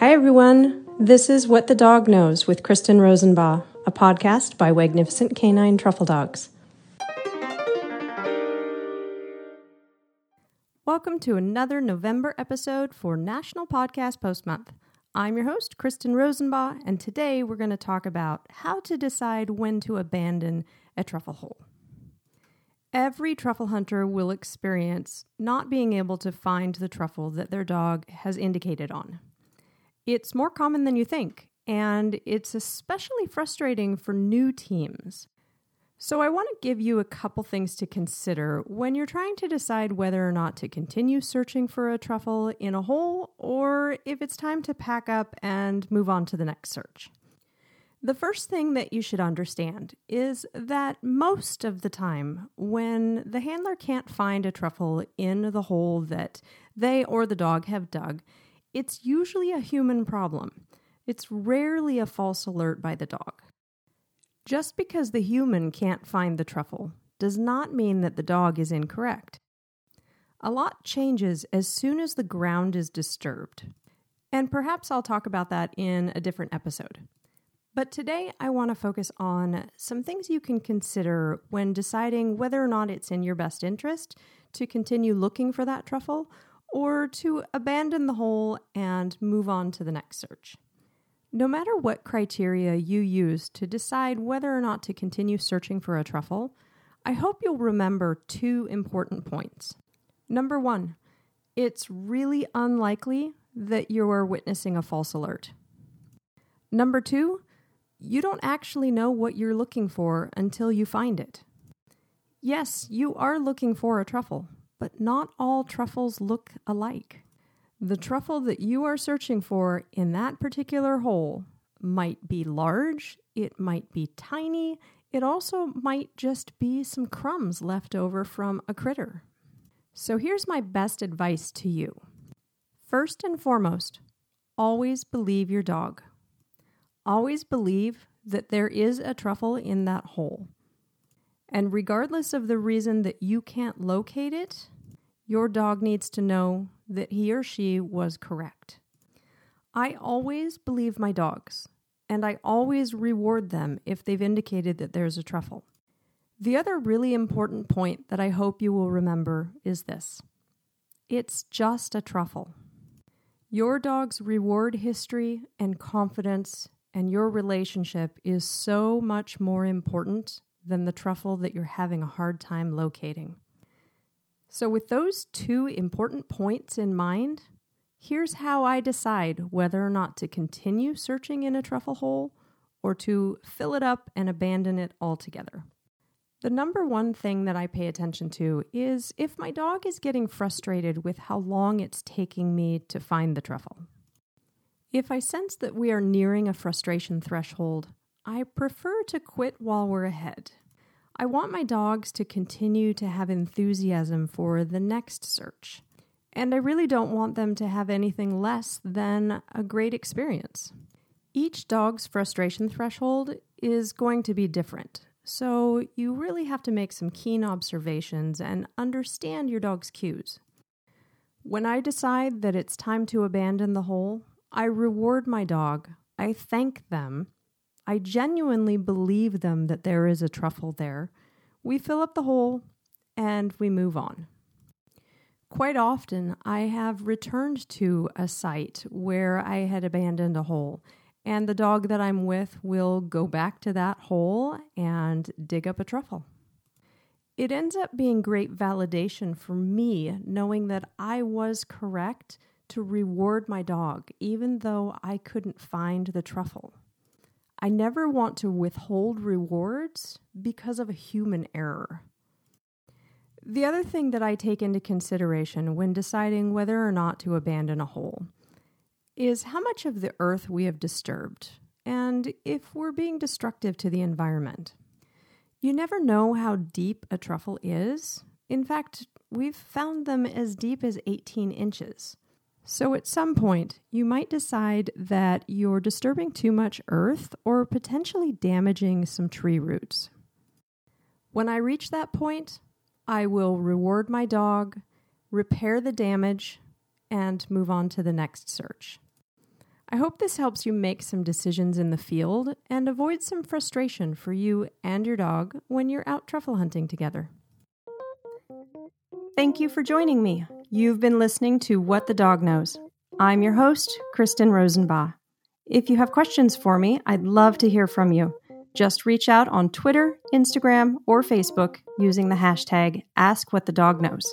Hi, everyone. This is What the Dog Knows with Kristen Rosenbaugh, a podcast by Magnificent Canine Truffle Dogs. Welcome to another November episode for National Podcast Post Month. I'm your host, Kristen Rosenbaugh, and today we're going to talk about how to decide when to abandon a truffle hole. Every truffle hunter will experience not being able to find the truffle that their dog has indicated on. It's more common than you think, and it's especially frustrating for new teams. So, I want to give you a couple things to consider when you're trying to decide whether or not to continue searching for a truffle in a hole or if it's time to pack up and move on to the next search. The first thing that you should understand is that most of the time, when the handler can't find a truffle in the hole that they or the dog have dug, it's usually a human problem. It's rarely a false alert by the dog. Just because the human can't find the truffle does not mean that the dog is incorrect. A lot changes as soon as the ground is disturbed. And perhaps I'll talk about that in a different episode. But today I want to focus on some things you can consider when deciding whether or not it's in your best interest to continue looking for that truffle or to abandon the hole and move on to the next search. No matter what criteria you use to decide whether or not to continue searching for a truffle, I hope you'll remember two important points. Number one, it's really unlikely that you are witnessing a false alert. Number two, you don't actually know what you're looking for until you find it. Yes, you are looking for a truffle, but not all truffles look alike. The truffle that you are searching for in that particular hole might be large, it might be tiny, it also might just be some crumbs left over from a critter. So here's my best advice to you. First and foremost, always believe your dog. Always believe that there is a truffle in that hole. And regardless of the reason that you can't locate it, your dog needs to know that he or she was correct. I always believe my dogs, and I always reward them if they've indicated that there's a truffle. The other really important point that I hope you will remember is this it's just a truffle. Your dog's reward history and confidence and your relationship is so much more important than the truffle that you're having a hard time locating. So, with those two important points in mind, here's how I decide whether or not to continue searching in a truffle hole or to fill it up and abandon it altogether. The number one thing that I pay attention to is if my dog is getting frustrated with how long it's taking me to find the truffle. If I sense that we are nearing a frustration threshold, I prefer to quit while we're ahead I want my dogs to continue to have enthusiasm for the next search. And I really don't want them to have anything less than a great experience. Each dog's frustration threshold is going to be different, so you really have to make some keen observations and understand your dog's cues. When I decide that it's time to abandon the hole, I reward my dog, I thank them, I genuinely believe them that there is a truffle there. We fill up the hole and we move on. Quite often, I have returned to a site where I had abandoned a hole, and the dog that I'm with will go back to that hole and dig up a truffle. It ends up being great validation for me knowing that I was correct to reward my dog, even though I couldn't find the truffle. I never want to withhold rewards because of a human error. The other thing that I take into consideration when deciding whether or not to abandon a hole is how much of the earth we have disturbed and if we're being destructive to the environment. You never know how deep a truffle is. In fact, we've found them as deep as 18 inches. So, at some point, you might decide that you're disturbing too much earth or potentially damaging some tree roots. When I reach that point, I will reward my dog, repair the damage, and move on to the next search. I hope this helps you make some decisions in the field and avoid some frustration for you and your dog when you're out truffle hunting together. Thank you for joining me. You've been listening to What the Dog Knows. I'm your host, Kristen Rosenbaugh. If you have questions for me, I'd love to hear from you. Just reach out on Twitter, Instagram, or Facebook using the hashtag AskWhatTheDogKnows.